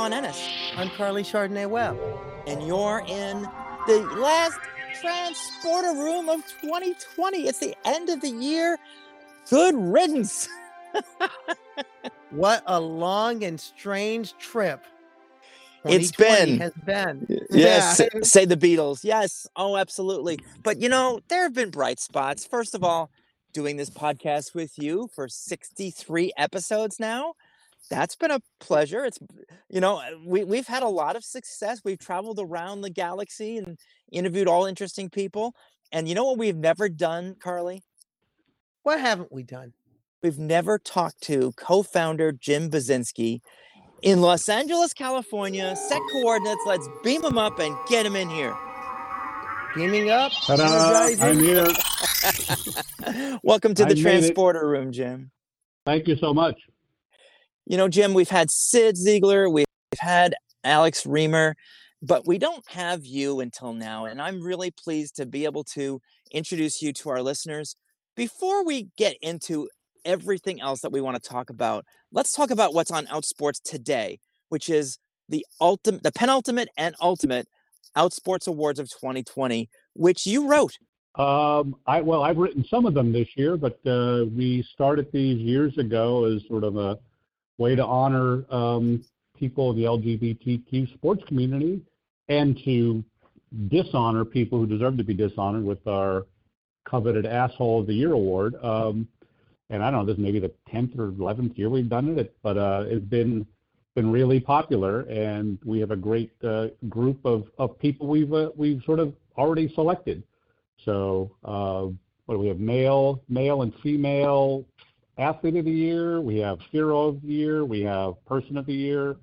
Dawn Ennis. I'm Karleigh Chardonnay Webb. And you're in the last transporter room of 2020. It's the end of the year. Good riddance. what a long and strange trip. It's been has been. Yes, yeah. say the Beatles. Yes. Oh, absolutely. But you know, there have been bright spots. First of all, doing this podcast with you for 63 episodes now. That's been a pleasure. It's you know, uh, we we've had a lot of success. We've traveled around the galaxy and interviewed all interesting people. And you know what we've never done, Karleigh? What haven't we done? We've never talked to co-founder Jim Buzinski in Los Angeles, California. Set coordinates. Let's beam him up and get him in here. Beaming up. Ta-da! I'm here. Welcome to the transporter room, Jim. Thank you so much. You know, Jim, we've had Cyd Zeigler, we've had Alex Reimer, but we don't have you until now. And I'm really pleased to be able to introduce you to our listeners. Before we get into everything else that we want to talk about, let's talk about what's on Outsports today, which is the ultimate, the penultimate and ultimate Outsports Awards of 2020, which you wrote. Um, I well, I've written some of them this year, but uh, we started these years ago as sort of a way to honor um, people of the LGBTQ sports community and to dishonor people who deserve to be dishonored with our coveted Asshole of the Year award. Um, and I don't know, this may be the 10th or 11th year we've done it, but uh, it's been been really popular, and we have a great uh, group of, of people we've uh, we've sort of already selected. So uh, what do we have? Male, male and female Athlete of the Year, we have Hero of the Year, we have Person of the Year,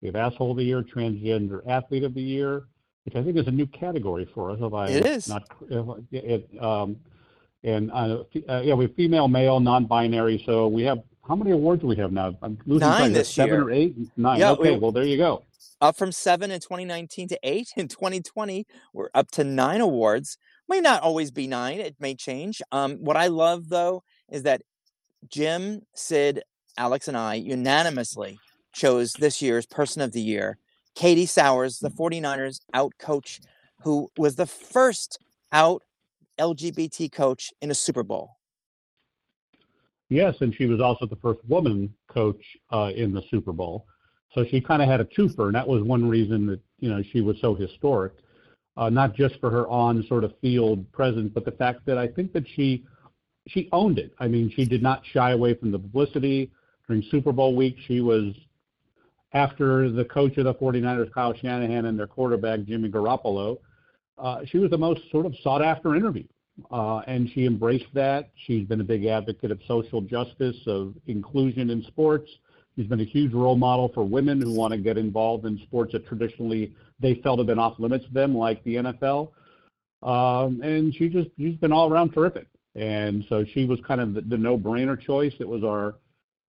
we have Asshole of the Year, Transgender Athlete of the Year, which I think is a new category for us. If I it is. Not, it, um, and uh, uh, yeah, we have female, male, non-binary. So we have how many awards do we have now? I'm losing Nine this seven year. or eight? Nine. Yeah, okay, we, well there you go. Up from seven in 2019 to eight in 2020. We're up to nine awards. May not always be nine. It may change. Um, what I love though is that Jim, Cyd, Alex, and I unanimously chose this year's Person of the Year, Katie Sowers, the 49ers out coach, who was the first out LGBT coach in a Super Bowl. Yes, and she was also the first woman coach uh, in the Super Bowl. So she kind of had a twofer, and that was one reason that you know she was so historic, uh, not just for her on sort of field presence, but the fact that I think that she she owned it. I mean, she did not shy away from the publicity during Super Bowl week. She was after the coach of the 49ers, Kyle Shanahan, and their quarterback, Jimmy Garoppolo. Uh, she was the most sort of sought after interview. Uh, and she embraced that. She's been a big advocate of social justice, of inclusion in sports. She's been a huge role model for women who want to get involved in sports that traditionally they felt have been off limits to them, like the NFL. Um, and she just she's been all around terrific. And so she was kind of the, the no-brainer choice. It was our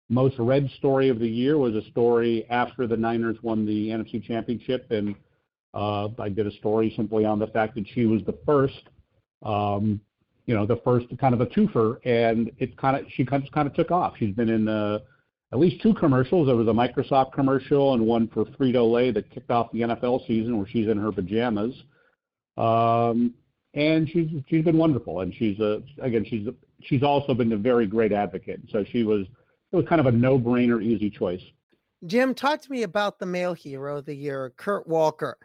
most read story of the year. Was a story after the Niners won the NFC Championship, and uh, I did a story simply on the fact that she was the first, um, you know, the first kind of a twofer, and it kind of she kind of kind of took off. She's been in uh, at least two commercials. There was a Microsoft commercial and one for Frito Lay that kicked off the NFL season, where she's in her pajamas. Um, and she's she's been wonderful. And she's a again she's a, she's also been a very great advocate. So she was it was kind of a no brainer, easy choice. Jim, talk to me about the male hero of the year, Kirk Walker,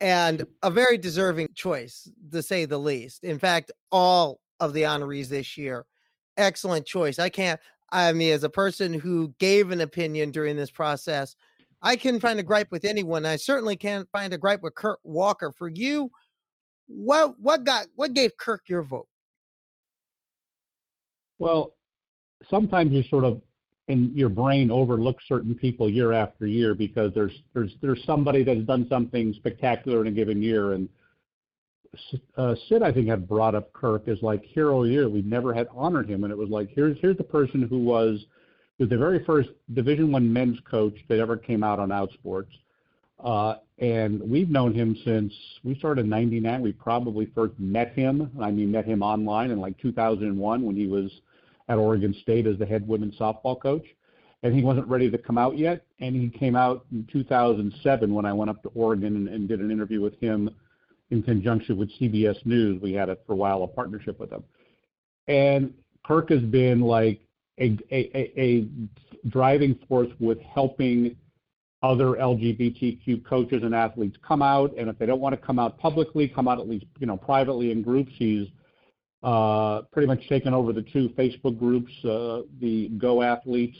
and a very deserving choice to say the least. In fact, all of the honorees this year, excellent choice. I can't. I mean, as a person who gave an opinion during this process, I can find a gripe with anyone. I certainly can't find a gripe with Kirk Walker. For you, what what got what gave Kirk your vote? Well, sometimes you sort of in your brain overlook certain people year after year because there's there's there's somebody that's done something spectacular in a given year and uh, Cyd I think had brought up Kirk as like hero year. We never had honored him, and it was like here's here's the person who was was the very first Division One men's coach that ever came out on Outsports, uh, and we've known him since we started in 99. We probably first met him. I mean, met him online in like 2001 when he was at Oregon State as the head women's softball coach. and he wasn't ready to come out yet. And he came out in 2007 when I went up to Oregon and, and did an interview with him in conjunction with CBS News. We had it for a while, a partnership with them. And Kirk has been like a, a, a driving force with helping other LGBTQ coaches and athletes come out, and if they don't want to come out publicly, come out at least you know privately in groups. He's uh, pretty much taken over the two Facebook groups, uh, the Go Athletes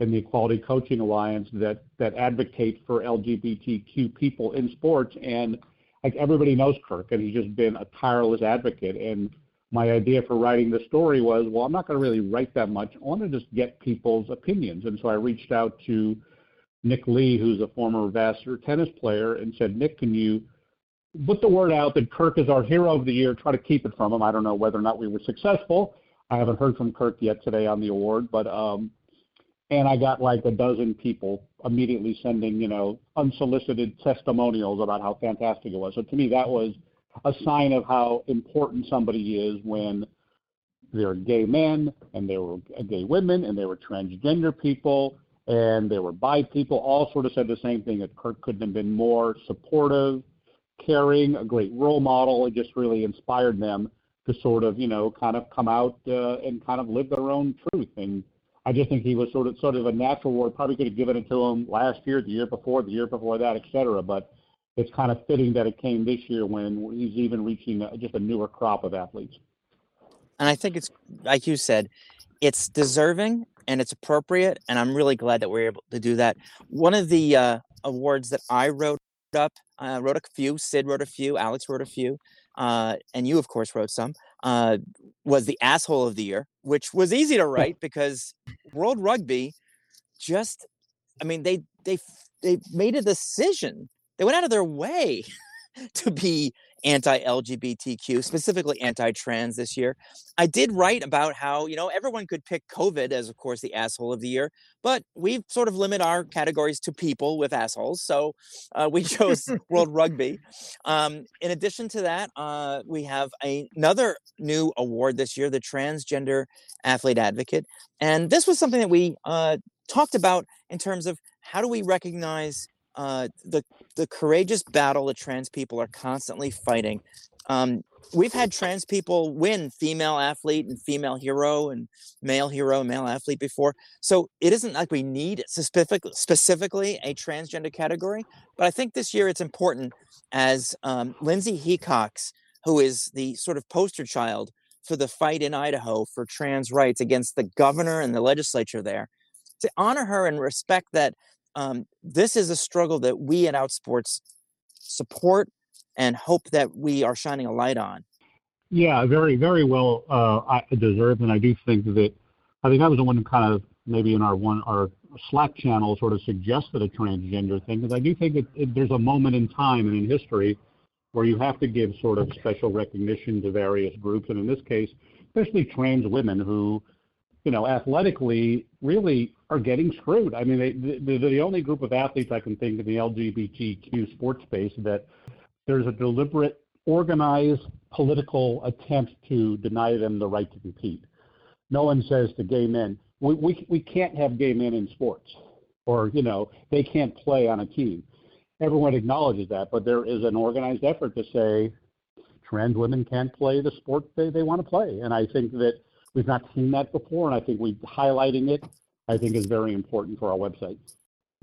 and the Equality Coaching Alliance, that that advocate for LGBTQ people in sports. And like everybody knows Kirk, and he's just been a tireless advocate. And my idea for writing the story was, well, I'm not going to really write that much. I want to just get people's opinions. And so I reached out to Nick Lee, who's a former Vassar tennis player, and said, Nick, can you put the word out that Kirk is our hero of the year? Try to keep it from him. I don't know whether or not we were successful. I haven't heard from Kirk yet today on the award, but um, and I got like a dozen people immediately sending, you know, unsolicited testimonials about how fantastic it was. So to me, that was a sign of how important somebody is when they're gay men and they were gay women and they were transgender people and they were bi people all sort of said the same thing that Kirk couldn't have been more supportive, caring, a great role model. It just really inspired them to sort of, you know, kind of come out uh, and kind of live their own truth. And I just think he was sort of sort of a natural word. Probably could have given it to him last year, the year before, the year before that, et cetera. But it's kind of fitting that it came this year when he's even reaching a, just a newer crop of athletes. And I think it's like you said, it's deserving and it's appropriate, and I'm really glad that we're able to do that. One of the uh, awards that I wrote up, I uh, wrote a few. Cyd wrote a few. Alex wrote a few, uh, and you, of course, wrote some. Uh, was the asshole of the year, which was easy to write because World Rugby just, I mean, they they they made a decision they went out of their way to be anti-LGBTQ, specifically anti-trans this year. I did write about how, you know, everyone could pick COVID as of course the asshole of the year, but we've sort of limit our categories to people with assholes. So uh, we chose World Rugby. Um, in addition to that, uh, we have a, another new award this year, the Transgender Athlete Advocate. And this was something that we uh, talked about in terms of how do we recognize uh, the the courageous battle that trans people are constantly fighting. Um, we've had trans people win female athlete and female hero and male hero and male athlete before. So it isn't like we need specific, specifically a transgender category. But I think this year it's important as um, Lindsay Hecox, who is the sort of poster child for the fight in Idaho for trans rights against the governor and the legislature there, to honor her and respect that um, this is a struggle that we at Outsports support and hope that we are shining a light on. Yeah, very, very well uh, deserved, and I do think that I think I was the one who kind of maybe in our one our Slack channel sort of suggested a transgender thing because I do think that it, there's a moment in time and in history where you have to give sort of special recognition to various groups, and in this case, especially trans women who you know, athletically really are getting screwed. I mean, they, they're the only group of athletes I can think in the LGBTQ sports space that there's a deliberate, organized political attempt to deny them the right to compete. No one says to gay men, we, we, we can't have gay men in sports, or, you know, they can't play on a team. Everyone acknowledges that, but there is an organized effort to say trans women can't play the sport they, they want to play. And I think that We've not seen that before, and I think we highlighting it, I think, is very important for our website.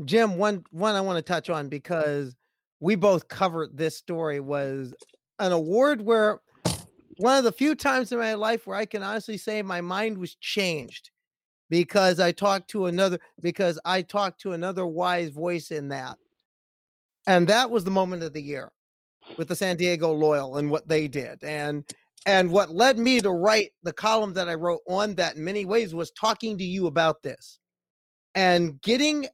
Jim, one one I want to touch on because we both covered this story was an award where one of the few times in my life where I can honestly say my mind was changed because I talked to another because I talked to another wise voice in that. And that was the moment of the year with the San Diego Loyal and what they did. And and what led me to write the column that I wrote on that in many ways was talking to you about this and getting,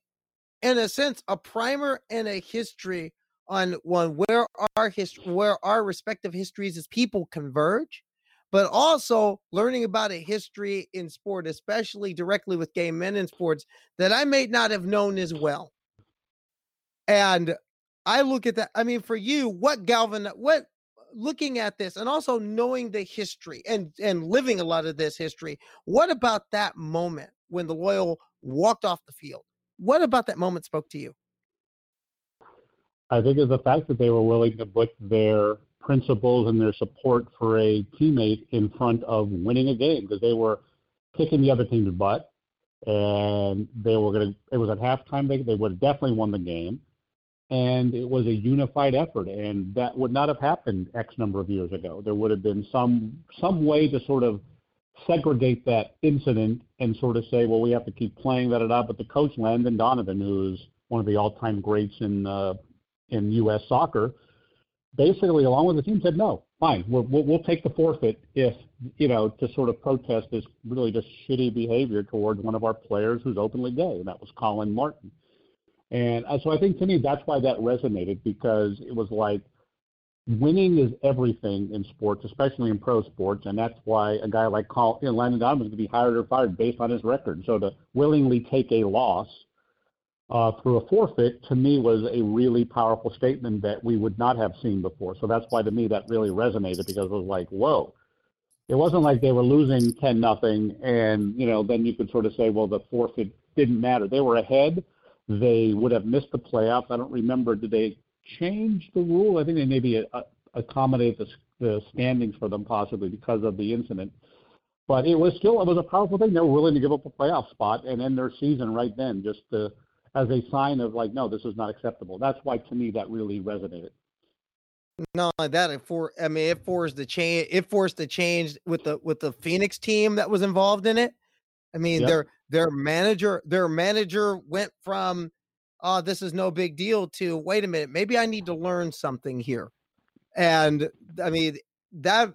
in a sense, a primer and a history on one where our history, where our respective histories as people converge, but also learning about a history in sport, especially directly with gay men in sports that I may not have known as well. And I look at that. I mean, for you, what Galvin, what looking at this and also knowing the history and and living a lot of this history what about that moment when the Loyal walked off the field. What about that moment spoke to you? I think it's the fact that they were willing to put their principles and their support for a teammate in front of winning a game because they were kicking the other team's butt and they were going to it was at halftime they, they would have definitely won the game and it was a unified effort and that would not have happened x number of years ago. There would have been some some way to sort of segregate that incident and sort of say well we have to keep playing that it up but the coach landon donovan who's one of the all-time greats in uh, in us soccer basically along with the team said no fine we'll, we'll, we'll take the forfeit if you know to sort of protest this really just shitty behavior towards one of our players who's openly gay. And that was collin martin and uh, so I think to me that's why that resonated because it was like winning is everything in sports, especially in pro sports, and that's why a guy like Col- you know, Landon Donovan is going to be hired or fired based on his record. So to willingly take a loss uh, through a forfeit to me was a really powerful statement that we would not have seen before. So that's why to me that really resonated because it was like, whoa. It wasn't like they were losing ten nothing, and you know then you could sort of say, well, the forfeit didn't matter. They were ahead they would have missed the playoffs. I don't remember. Did they change the rule? I think they maybe uh, accommodate the, the standings for them possibly because of the incident. But it was still it was a powerful thing. They were willing to give up a playoff spot and end their season right then, just to, as a sign of like, no, this is not acceptable. That's why to me that really resonated. Not only that, it for I mean it forced the change. It forced the change with the with the Phoenix team that was involved in it. I mean, yep. their their manager their manager went from oh this is no big deal to wait a minute maybe i need to learn something here. And i mean that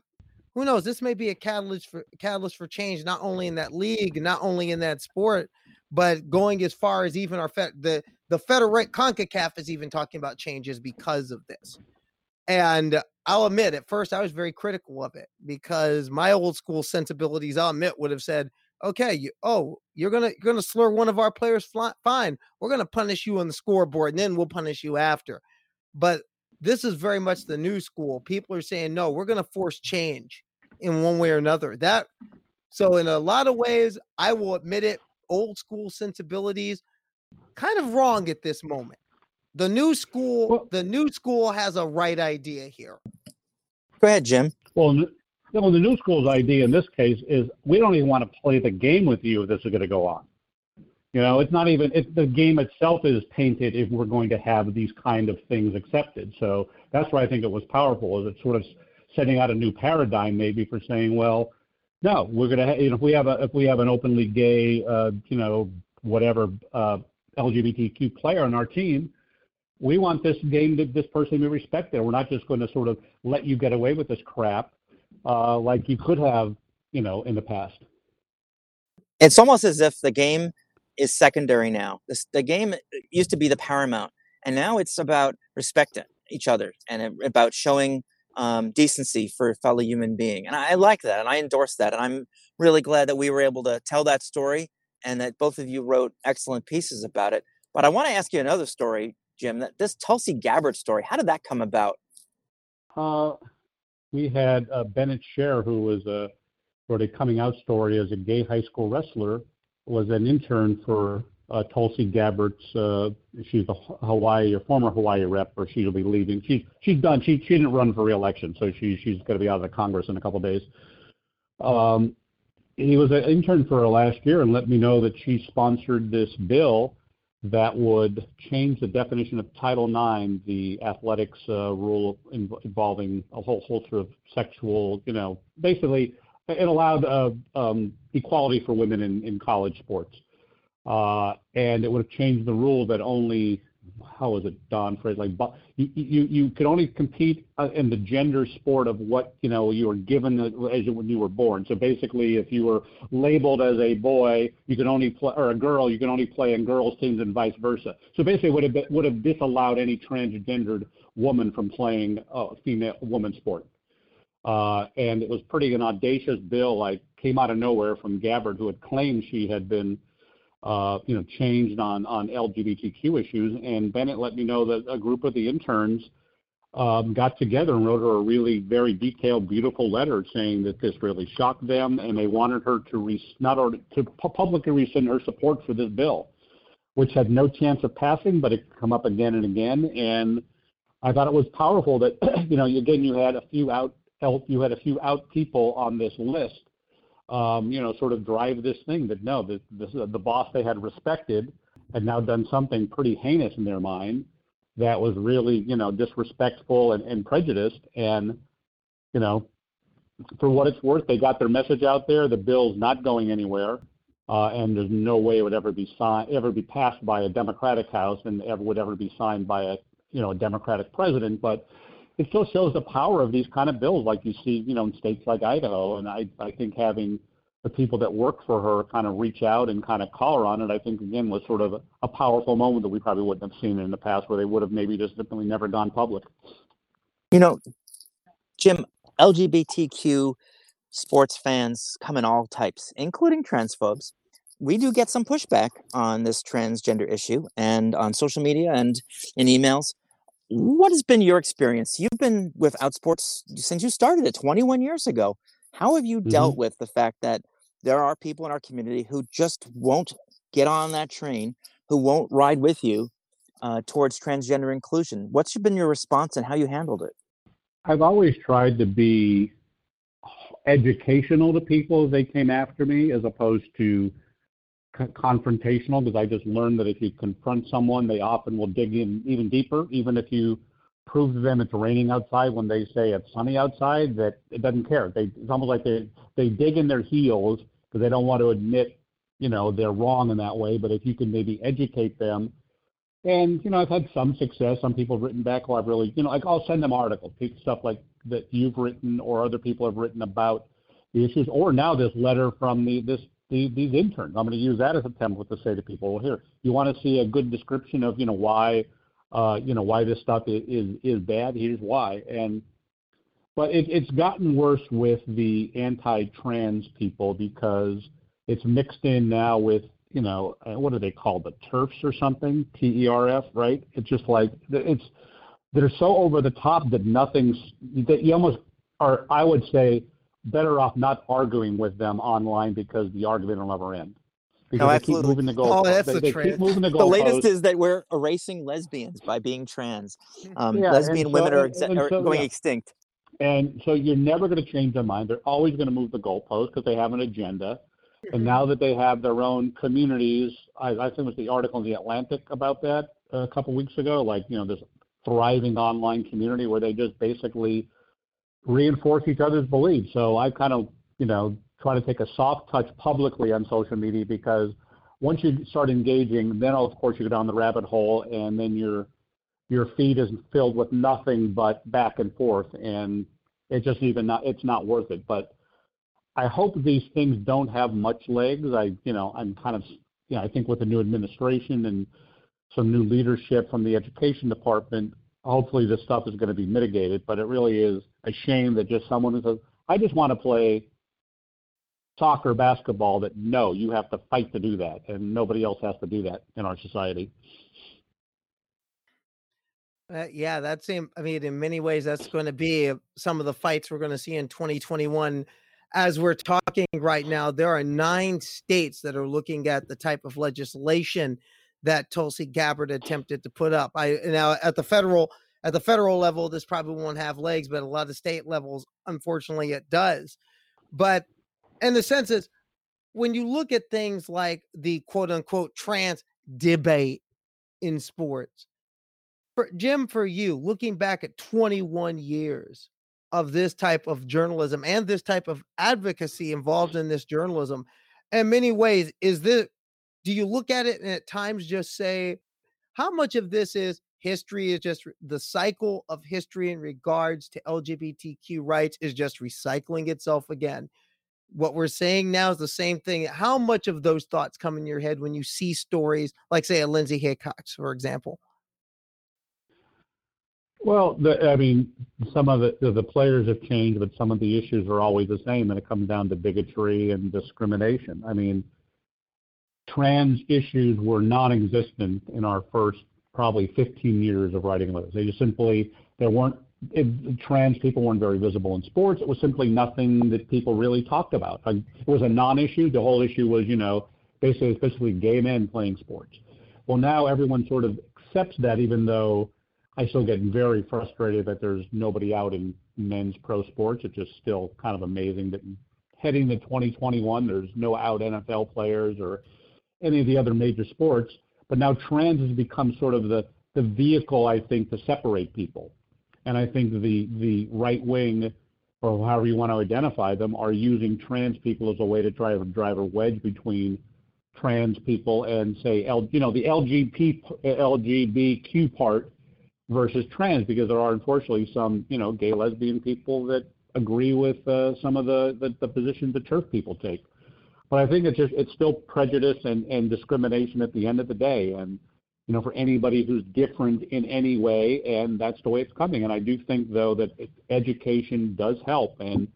who knows this may be a catalyst for catalyst for change not only in that league not only in that sport but going as far as even our fed, the the federate concacaf is even talking about changes because of this. And i'll admit at first i was very critical of it because my old school sensibilities i'll admit would have said okay, you, oh, you're gonna you're gonna slur one of our players. Fly, fine, we're gonna punish you on the scoreboard, and then we'll punish you after. But this is very much the new school. People are saying no, we're gonna force change in one way or another. That so in a lot of ways, I will admit it. Old school sensibilities, kind of wrong at this moment. The new school, the new school has a right idea here. Go ahead, Jim. Well, well, the new school's idea in this case is we don't even want to play the game with you if this is going to go on. You know, it's not even it, the game itself is tainted if we're going to have these kind of things accepted. So that's why I think it was powerful. Is it sort of setting out a new paradigm maybe for saying, well, no, we're going to you know if we have a if we have an openly gay uh, you know whatever uh, LGBTQ player on our team, we want this game to this person to be respected. We're not just going to sort of let you get away with this crap uh, like you could have, you know, in the past. It's almost as if the game is secondary now. This, the game used to be the paramount, and now it's about respecting each other and about showing um, decency for a fellow human being. And I, I like that, and I endorse that. And I'm really glad that we were able to tell that story, and that both of you wrote excellent pieces about it. But I want to ask you another story, Jim. That this Tulsi Gabbard story. How did that come about? Uh, we had uh, Bennett Sher, who was a sort of coming out story as a gay high school wrestler, was an intern for uh, Tulsi Gabbard's. Uh, she's the Hawaii or former Hawaii rep, or she'll be leaving. She's she's done. She she didn't run for reelection, so she she's going to be out of the Congress in a couple of days. Um, he was an intern for her last year and let me know that she sponsored this bill that would change the definition of Title IX, the athletics uh, rule involving a whole host of sexual, you know, basically it allowed uh, um, equality for women in, in college sports. Uh, and it would have changed the rule that only how was it, Don Phrase like you you you could only compete uh, in the gender sport of what you know you were given as you, when you were born. So basically, if you were labeled as a boy, you could only play, or a girl, you could only play in girls' teams and vice versa. So basically, would have been, would have disallowed any transgendered woman from playing a female woman sport. Uh, and it was pretty an audacious bill, like came out of nowhere from Gabbard, who had claimed she had been uh, you know, changed on, on LGBTQ issues. And Bennett let me know that a group of the interns um, got together and wrote her a really very detailed, beautiful letter saying that this really shocked them and they wanted her to re- not order, to publicly rescind her support for this bill, which had no chance of passing, but it could come up again and again. And I thought it was powerful that you know again you had a few out you had a few out people on this list, um, you know, sort of drive this thing that no, the, the the boss they had respected had now done something pretty heinous in their mind that was really, you know, disrespectful and, and prejudiced. And, you know, for what it's worth, they got their message out there. The bill's not going anywhere, uh, and there's no way it would ever be signed, ever be passed by a Democratic House, and ever would ever be signed by a, you know, a Democratic president. But it still shows the power of these kind of bills, like you see, you know, in states like Idaho. And I, I think having the people that work for her kind of reach out and kind of call her on it, I think again was sort of a, powerful moment that we probably wouldn't have seen in the past, where they would have maybe just simply never gone public. You know, Jim, LGBTQ sports fans come in all types, including transphobes. We do get some pushback on this transgender issue and on social media and in emails. What has been your experience? You've been with Outsports since you started it 21 years ago. How have you mm-hmm. dealt with the fact that there are people in our community who just won't get on that train, who won't ride with you uh, towards transgender inclusion. What's been your response and how you handled it? I've always tried to be educational to people as they came after me, as opposed to confrontational, because I just learned that if you confront someone, they often will dig in even deeper, even if you prove to them it's raining outside when they say it's sunny outside, that it doesn't care. They, it's almost like they, they dig in their heels because they don't want to admit, you know, they're wrong in that way. But if you can maybe educate them, and you know, I've had some success. Some people have written back. Well, I've really, you know, like I'll send them articles, stuff like that you've written or other people have written about the issues. Or now this letter from the this the, these interns. I'm going to use that as a template to say to people, well, here, you want to see a good description of, you know, why, uh, you know, why this stuff is is, is bad. Here's why. And but it, it's gotten worse with the anti-trans people because it's mixed in now with you know uh, what are they called the TERFs or something T-E-R-F right? It's just like it's they're so over the top that nothing's that you almost are I would say better off not arguing with them online because the argument will never end. Because no, they keep moving the goal. Oh, that's they, the they keep moving the The latest is that we're erasing lesbians by being trans. Um, yeah, lesbian so, women are, exe- are going yeah. extinct. And so you're never going to change their mind. They're always going to move the goalpost because they have an agenda. And now that they have their own communities, I, I think it was the article in the Atlantic about that a couple weeks ago. Like you know, this thriving online community where they just basically reinforce each other's beliefs. So I kind of you know try to take a soft touch publicly on social media because once you start engaging, then of course you go down the rabbit hole, and then you're your feed is filled with nothing but back and forth, and it's just even not it's not worth it. But I hope these things don't have much legs. I you know I'm kind of you know I think with the new administration and some new leadership from the education department, hopefully this stuff is going to be mitigated. But it really is a shame that just someone who says I just want to play soccer, basketball. That no, you have to fight to do that, and nobody else has to do that in our society. Uh, yeah, that seems. I mean, in many ways, that's going to be some of the fights we're going to see in 2021. As we're talking right now, there are nine states that are looking at the type of legislation that Tulsi Gabbard attempted to put up. I now at the federal at the federal level, this probably won't have legs, but a lot of state levels, unfortunately, it does. But in the sense is, when you look at things like the quote unquote trans debate in sports, for Jim, for you, looking back at 21 years of this type of journalism and this type of advocacy involved in this journalism, in many ways, is this do you look at it and at times just say, how much of this is history is just the cycle of history in regards to LGBTQ rights is just recycling itself again? What we're saying now is the same thing. How much of those thoughts come in your head when you see stories like, say, a Lindsay Hecox, for example? Well, the, I mean, some of the, the players have changed, but some of the issues are always the same, and it comes down to bigotry and discrimination. I mean, trans issues were non-existent in our first probably 15 years of writing letters. They just simply there weren't it, trans people weren't very visible in sports. It was simply nothing that people really talked about. Like, it was a non-issue. The whole issue was, you know, basically, basically gay men playing sports. Well, now everyone sort of accepts that, even though I still get very frustrated that there's nobody out in men's pro sports. It's just still kind of amazing that heading to 2021, there's no out NFL players or any of the other major sports. But now trans has become sort of the, the vehicle, I think, to separate people. And I think the, the right wing, or however you want to identify them, are using trans people as a way to try to drive a wedge between trans people and say, L, you know, the LGBT, LGBTQ part versus trans, because there are unfortunately some, you know, gay lesbian people that agree with uh, some of the, the, the positions that TERF people take. But I think it's just it's still prejudice and, and discrimination at the end of the day, and you know for anybody who's different in any way, and that's the way it's coming. And I do think though that education does help, and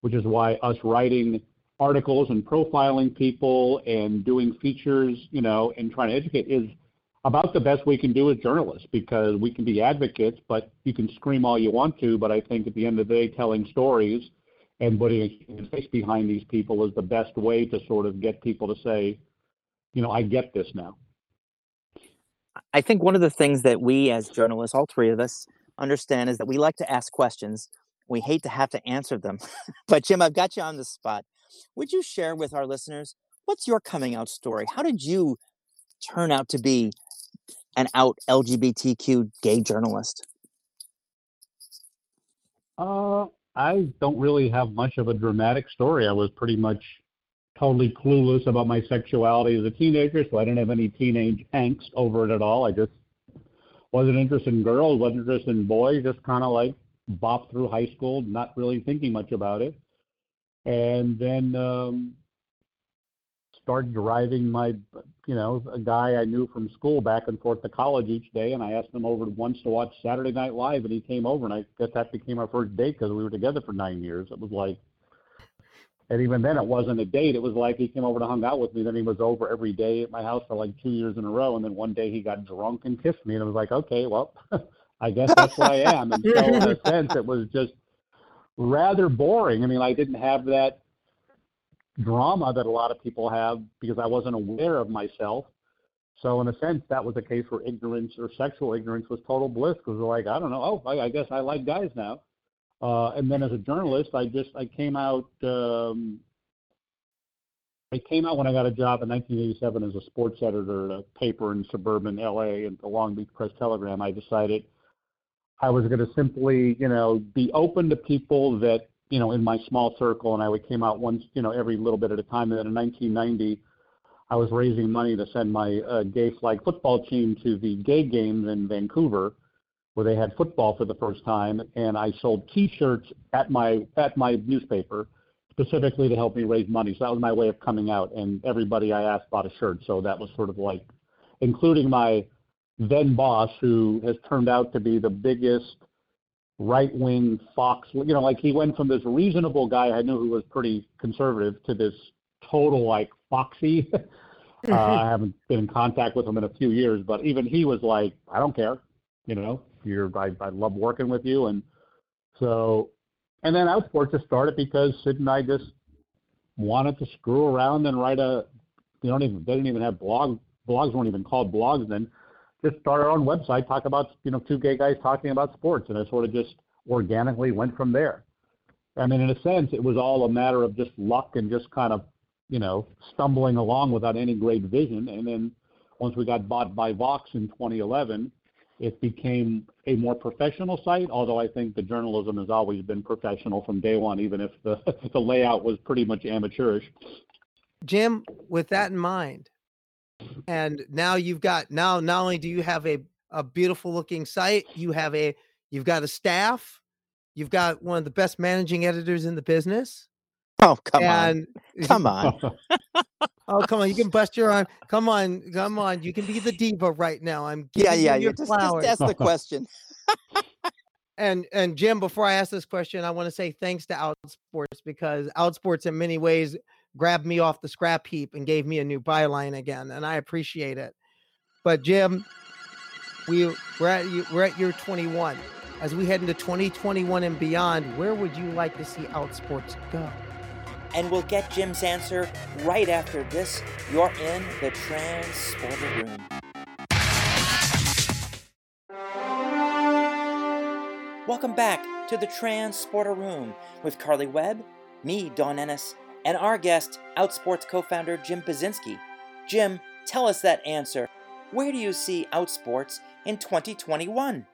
which is why us writing articles and profiling people and doing features, you know, and trying to educate is about the best we can do as journalists because we can be advocates, but you can scream all you want to. But I think at the end of the day, telling stories and putting a human face behind these people is the best way to sort of get people to say, you know, I get this now. I think one of the things that we as journalists, all three of us, understand is that we like to ask questions. We hate to have to answer them. but Jim, I've got you on the spot. Would you share with our listeners what's your coming out story? How did you turn out to be an out LGBTQ gay journalist? Uh, I don't really have much of a dramatic story. I was pretty much totally clueless about my sexuality as a teenager, so I didn't have any teenage angst over it at all. I just wasn't interested in girls, wasn't interested in boys, just kind of like bopped through high school, not really thinking much about it. And then um, started driving my, you know, a guy I knew from school back and forth to college each day, and I asked him over once to watch Saturday Night Live, and he came over, and I guess that became our first date because we were together for nine years. It was like, and even then, it wasn't a date. It was like he came over to hang out with me. Then he was over every day at my house for like two years in a row, and then one day he got drunk and kissed me, and I was like, okay, well, I guess that's what I am. And so, in a sense, it was just rather boring. I mean, I didn't have that drama that a lot of people have because I wasn't aware of myself. So in a sense, that was a case where ignorance or sexual ignorance was total bliss because like, I don't know, oh, I, I guess I like guys now. Uh, and then as a journalist, I just I came out. Um, I came out when I got a job in 1987 as a sports editor at a paper in suburban LA and the Long Beach Press Telegram. I decided I was going to simply, you know, be open to people that you know, in my small circle, and I would came out once, you know, every little bit at a time. And then in 1990, I was raising money to send my uh, gay flag football team to the gay games in Vancouver, where they had football for the first time, and I sold T-shirts at my at my newspaper specifically to help me raise money. So that was my way of coming out, and everybody I asked bought a shirt. So that was sort of like, including my then boss, who has turned out to be the biggest right wing Fox. You know, like he went from this reasonable guy I knew who was pretty conservative to this total like Foxy. uh, I haven't been in contact with him in a few years, but even he was like, I don't care. You know, you're I, I love working with you, and so, and then Outsports just started because Cyd and I just wanted to screw around and write a. You don't even they didn't even have blog blogs weren't even called blogs then just start our own website, talk about you know two gay guys talking about sports, and it sort of just organically went from there. I mean, in a sense, it was all a matter of just luck and just kind of you know stumbling along without any great vision. And then once we got bought by Vox in 2011, it became a more professional site. Although I think the journalism has always been professional from day one, even if the the layout was pretty much amateurish. Jim, with that in mind, and now you've got now not only do you have a a beautiful looking site, you have a you've got a staff, you've got one of the best managing editors in the business. Oh come and, on, come on. oh come on, you can bust your arm. Come on, come on, you can be the diva right now. I'm yeah, yeah, you just, just ask the question. and and Jim, before I ask this question, I want to say thanks to Outsports because Outsports in many ways grabbed me off the scrap heap and gave me a new byline again, and I appreciate it. But Jim, we we're at we're at year 21. as we head into 2021 and beyond, where would you like to see Outsports go? And we'll get Jim's answer right after this. You're in the Transporter Room. Welcome back to the Transporter Room with Karleigh Webb, me, Dawn Ennis, and our guest, Outsports co founder Jim Buzinski. Jim, tell us that answer. Where do you see Outsports in 2021?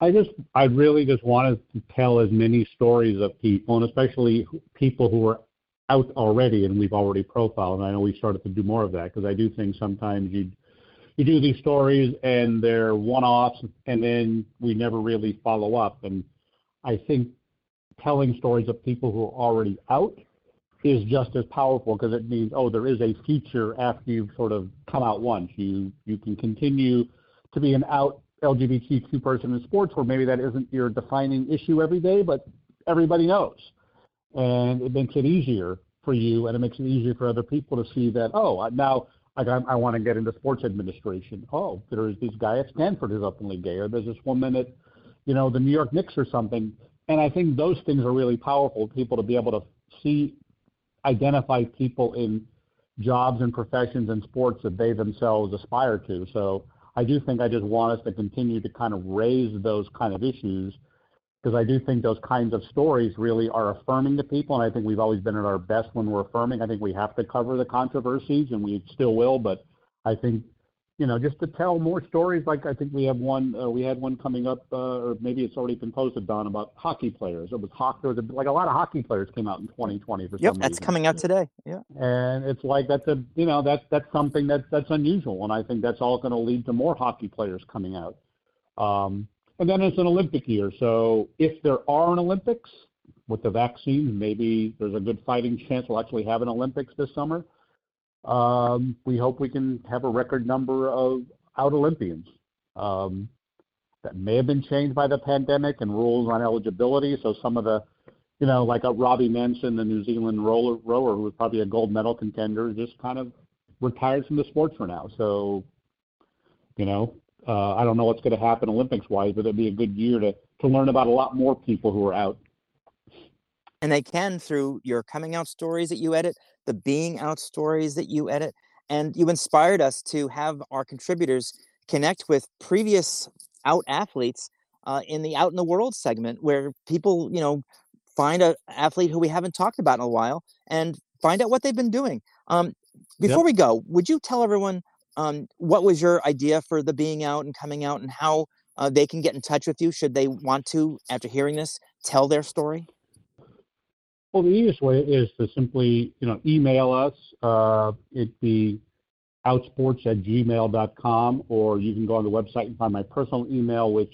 I just, I really just wanted to tell as many stories of people, and especially people who are out already and we've already profiled. And I know we started to do more of that because I do think sometimes you you do these stories and they're one-offs, and then we never really follow up. And I think telling stories of people who are already out is just as powerful because it means oh there is a future after you've sort of come out once. You you can continue to be an out LGBTQ person in sports, where maybe that isn't your defining issue every day, but everybody knows. And it makes it easier for you, and it makes it easier for other people to see that, oh, now I, I want to get into sports administration. Oh, there's this guy at Stanford who's openly gay, or there's this woman at, you know, the New York Knicks or something. And I think those things are really powerful. People to be able to see, identify people in jobs and professions and sports that they themselves aspire to. So I do think I just want us to continue to kind of raise those kind of issues because I do think those kinds of stories really are affirming to people. And I think we've always been at our best when we're affirming. I think we have to cover the controversies and we still will. But I think, you know, just to tell more stories, like I think we have one, uh, we had one coming up, uh, or maybe it's already been posted, Dawn, about hockey players. It was hockey, there was a, like a lot of hockey players came out in 2020 for some. yep, some that's reason. coming out today. Yeah. And it's like that's a you know that's that's something that that's unusual, and I think that's all going to lead to more hockey players coming out. Um, and then it's an Olympic year, so if there are an Olympics with the vaccine, maybe there's a good fighting chance we'll actually have an Olympics this summer. Um, we hope we can have a record number of out Olympians. Um, that may have been changed by the pandemic and rules on eligibility. So some of the, you know, like a Robbie Manson, the New Zealand roller rower, who was probably a gold medal contender, just kind of retired from the sport for now. So, you know, uh, I don't know what's going to happen Olympics wise, but it'd be a good year to to learn about a lot more people who are out. And they can through your coming out stories that you edit, the being out stories that you edit, and you inspired us to have our contributors connect with previous out athletes uh, in the out in the world segment where people you know find a athlete who we haven't talked about in a while and find out what they've been doing um, before yep. we go would you tell everyone um, what was your idea for the being out and coming out and how uh, they can get in touch with you should they want to after hearing this tell their story well the easiest way is to simply you know email us uh, it be outsports at gmail.com, or you can go on the website and find my personal email, which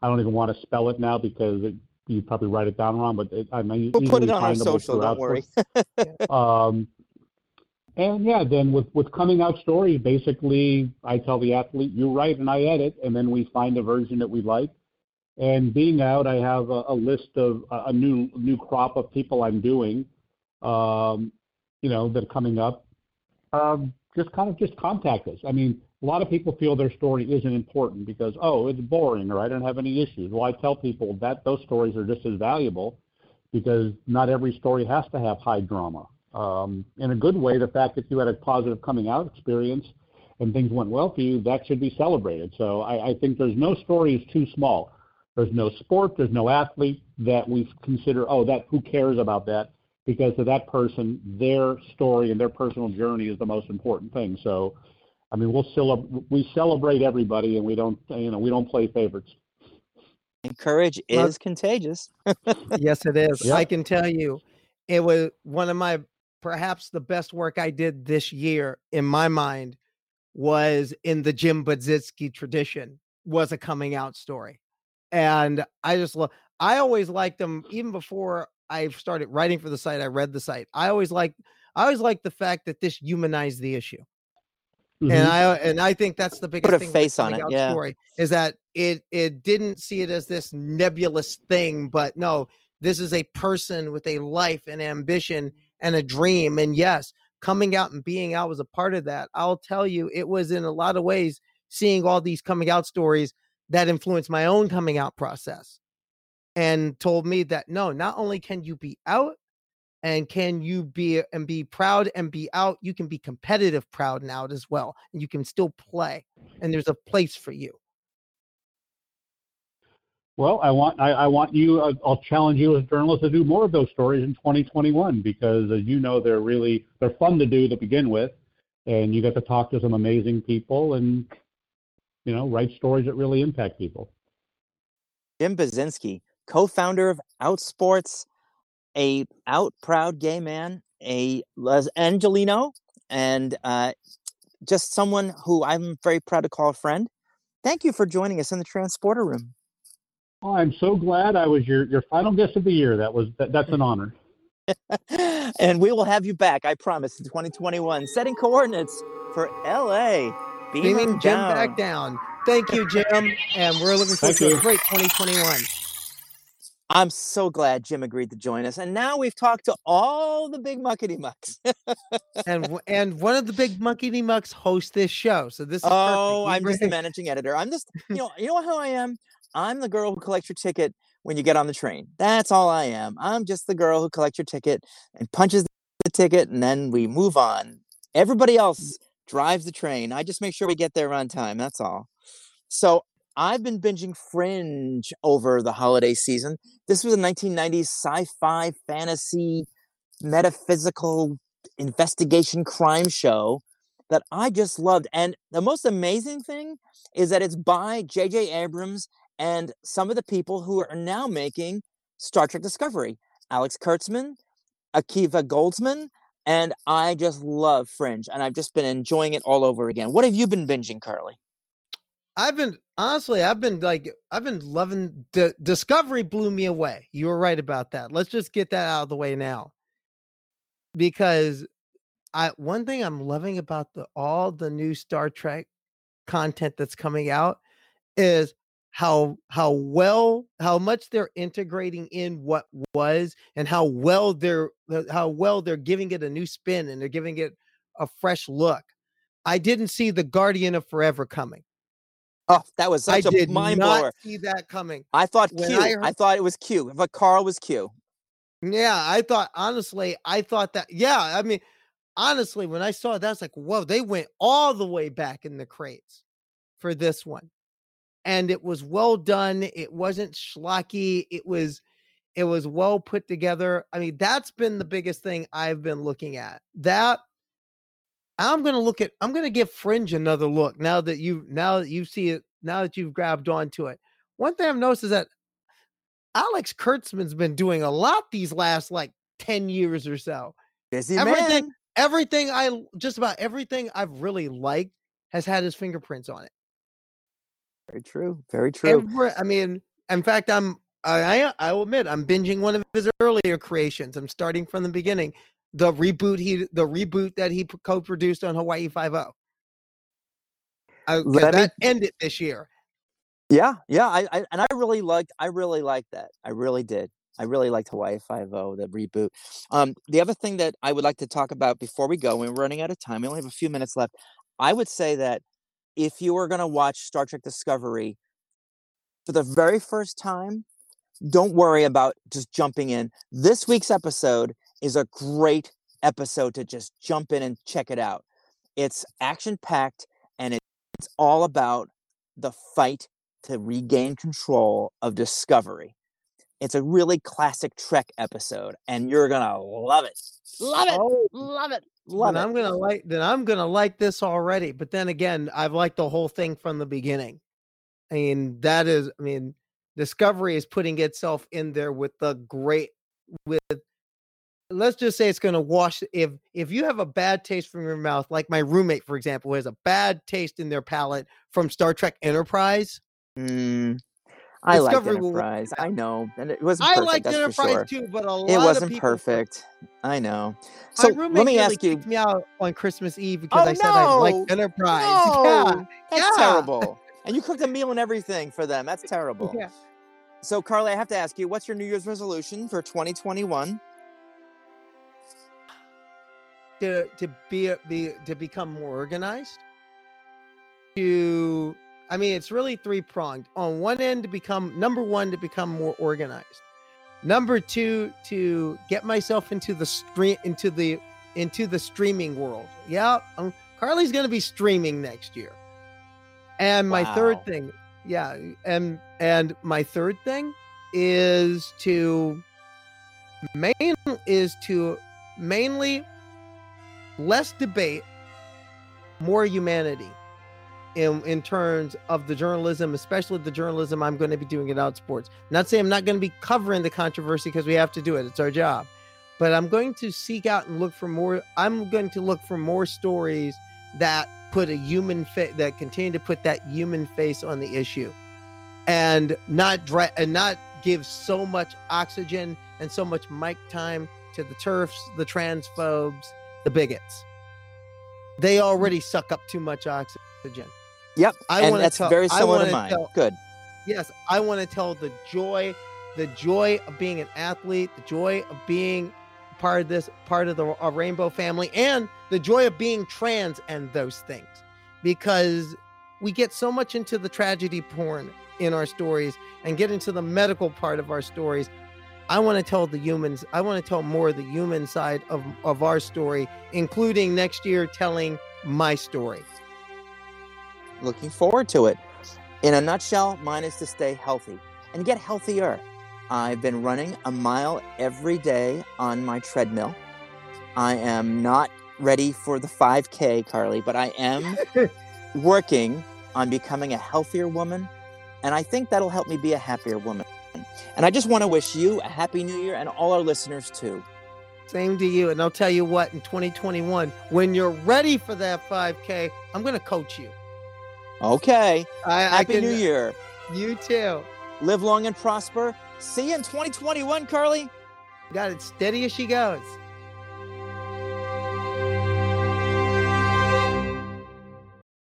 I don't even want to spell it now because it, you probably write it down wrong, but it, I'm we'll put it on our social, don't worry. um, and yeah, then with, with coming out story, basically I tell the athlete, you write and I edit, and then we find a version that we like. And being out, I have a, a list of a new new crop of people I'm doing, um, you know, that are coming up. Um, just kind of just contact us. I mean, a lot of people feel their story isn't important because oh, it's boring or I don't have any issues. Well, I tell people that those stories are just as valuable because not every story has to have high drama. Um, in a good way, the fact that you had a positive coming out experience and things went well for you, that should be celebrated. So I, I think there's no story is too small. There's no sport, there's no athlete that we consider, oh, that who cares about that? because to that person, their story and their personal journey is the most important thing. So, I mean, we'll celebrate, we celebrate everybody, and we don't, you know, we don't play favorites. And courage well, is contagious. yes, it is. Yep. I can tell you, it was one of my perhaps the best work I did this year in my mind was in the Jim Buzinski tradition was a coming out story. And I just love I always liked them even before I started writing for the site, I read the site. I always like I always like the fact that this humanized the issue. Mm-hmm. And I and I think that's the biggest Put a thing face on it. Yeah. Story, is that it it didn't see it as this nebulous thing, but no, this is a person with a life and ambition and a dream. And yes, coming out and being out was a part of that. I'll tell you, it was in a lot of ways seeing all these coming out stories that influenced my own coming out process and told me that no, not only can you be out and can you be and be proud and be out, you can be competitive, proud and out as well. And you can still play. And there's a place for you. Well, I want I, I want you. Uh, I'll challenge you as journalists to do more of those stories in 2021 because, as you know, they're really they're fun to do to begin with, and you get to talk to some amazing people and you know write stories that really impact people. Jim Buzinski, co-founder of Outsports, a out proud gay man, a Los Angelino, and uh, just someone who I'm very proud to call a friend. Thank you for joining us in the transporter room. Oh, I'm so glad I was your, your final guest of the year. That was that, that's an honor. and we will have you back, I promise, in 2021. Setting coordinates for LA. Beaming, Beaming Jim down. back down. Thank you, Jim. And we're looking forward to a great 2021. I'm so glad Jim agreed to join us. And now we've talked to all the big muckety mucks. and and one of the big muckety mucks hosts this show. So this is oh, We I'm just the managing editor. I'm just, you know, you know how I am? I'm the girl who collects your ticket when you get on the train. That's all I am. I'm just the girl who collects your ticket and punches the ticket, and then we move on. Everybody else drives the train. I just make sure we get there on time. That's all. So I've been binging Fringe over the holiday season. This was a 1990s sci-fi fantasy metaphysical investigation crime show that I just loved. And the most amazing thing is that it's by J.J. Abrams and some of the people who are now making Star Trek Discovery. Alex Kurtzman, Akiva Goldsman, and I just love Fringe, and I've just been enjoying it all over again. What have you been binging, Karleigh? I've been honestly, I've been like, I've been loving the Discovery blew me away. You were right about that. Let's just get that out of the way now, because I one thing I'm loving about the all the new Star Trek content that's coming out is how how well how much they're integrating in what was and how well they're how well they're giving it a new spin and they're giving it a fresh look. I didn't see the Guardian of Forever coming. Oh, that was I such a did mind not blower. see that coming. I thought when Q. I I, heard- thought it was Q. But Carl was Q. Yeah, I thought honestly, I thought that. Yeah, I mean, honestly, when I saw that, I was like, whoa, they went all the way back in the crates for this one, and it was well done. It wasn't schlocky. It was, it was well put together. I mean, that's been the biggest thing I've been looking at. That I'm gonna look at. I'm gonna give Fringe another look now that you now that you see it. Now that you've grabbed onto it. One thing I've noticed is that Alex Kurtzman's been doing a lot these last like 10 years or so. Busy Everything- man. Everything I just about everything I've really liked has had his fingerprints on it. Very true. Very true. I mean, in fact, I'm I I will admit I'm binging one of his earlier creations. I'm starting from the beginning. The reboot he the reboot that he co-produced on Hawaii Five O. Let me- that ended this year. Yeah, yeah, I, I and I really liked I really liked that. I really did. I really liked Hawaii Five O, the reboot. Um, the other thing that I would like to talk about before we go, and we're running out of time, we only have a few minutes left. I would say that if you are going to watch Star Trek Discovery for the very first time, don't worry about just jumping in. This week's episode is a great episode to just jump in and check it out. It's action packed and it's all about the fight to regain control of Discovery. It's a really classic Trek episode, and you're gonna love it. Love it. Oh, Love it. Love then it. I'm gonna like then I'm gonna like this already. But then again, I've liked the whole thing from the beginning. I mean, that is, I mean, Discovery is putting itself in there with the great with let's just say it's gonna wash if if you have a bad taste from your mouth, like my roommate, for example, who has a bad taste in their palate from Star Trek Enterprise. Mm, I like Discovery will Enterprise. I know, and it wasn't I perfect. like that's for Enterprise sure. too, but a lot It wasn't people perfect. I know. My So roommate let me really ask you. me out on Christmas Eve because Oh I said I like no! Enterprise. No, Yeah, that's yeah. terrible. And you cooked a meal and everything for them. That's terrible. yeah. So, Karleigh, I have to ask you, what's your New Year's resolution for 2021? to to be be to become more organized to I mean, it's really three pronged. On one end, to become number one, to become more organized. Number two, to get myself into the stream, into the into the streaming world. Yeah, um, Karleigh's going to be streaming next year. And my Wow. third thing, yeah, and and my third thing is to main is to mainly less debate, more humanity in in terms of the journalism, especially the journalism I'm going to be doing at Outsports. Not saying I'm not going to be covering the controversy because we have to do it; it's our job. But I'm going to seek out and look for more. I'm going to look for more stories that put a human face that continue to put that human face on the issue, and not dra- and not give so much oxygen and so much mic time to the TERFs, the transphobes, the bigots. They already suck up too much oxygen. Yep. I and that's tell- very similar to mine. tell- Good. Yes, I want to tell the joy, the joy of being an athlete, the joy of being part of this, part of the rainbow family, and the joy of being trans and those things, because we get so much into the tragedy porn in our stories and get into the medical part of our stories. I want to tell the humans. I want to tell more of the human side of of our story, including next year telling my story. Looking forward to it. In a nutshell, mine is to stay healthy and get healthier. I've been running a mile every day on my treadmill. I am not ready for the 5K, Karleigh, but I am working on becoming a healthier woman. And I think that'll help me be a happier woman. And I just want to wish you a happy new year and all our listeners too. Same to you. And I'll tell you what, in 2021, when you're ready for that 5K, I'm going to coach you. Okay. I, I Happy can- New Year. You too. Live long and prosper. See you in 2021, Karleigh. Got it steady as she goes.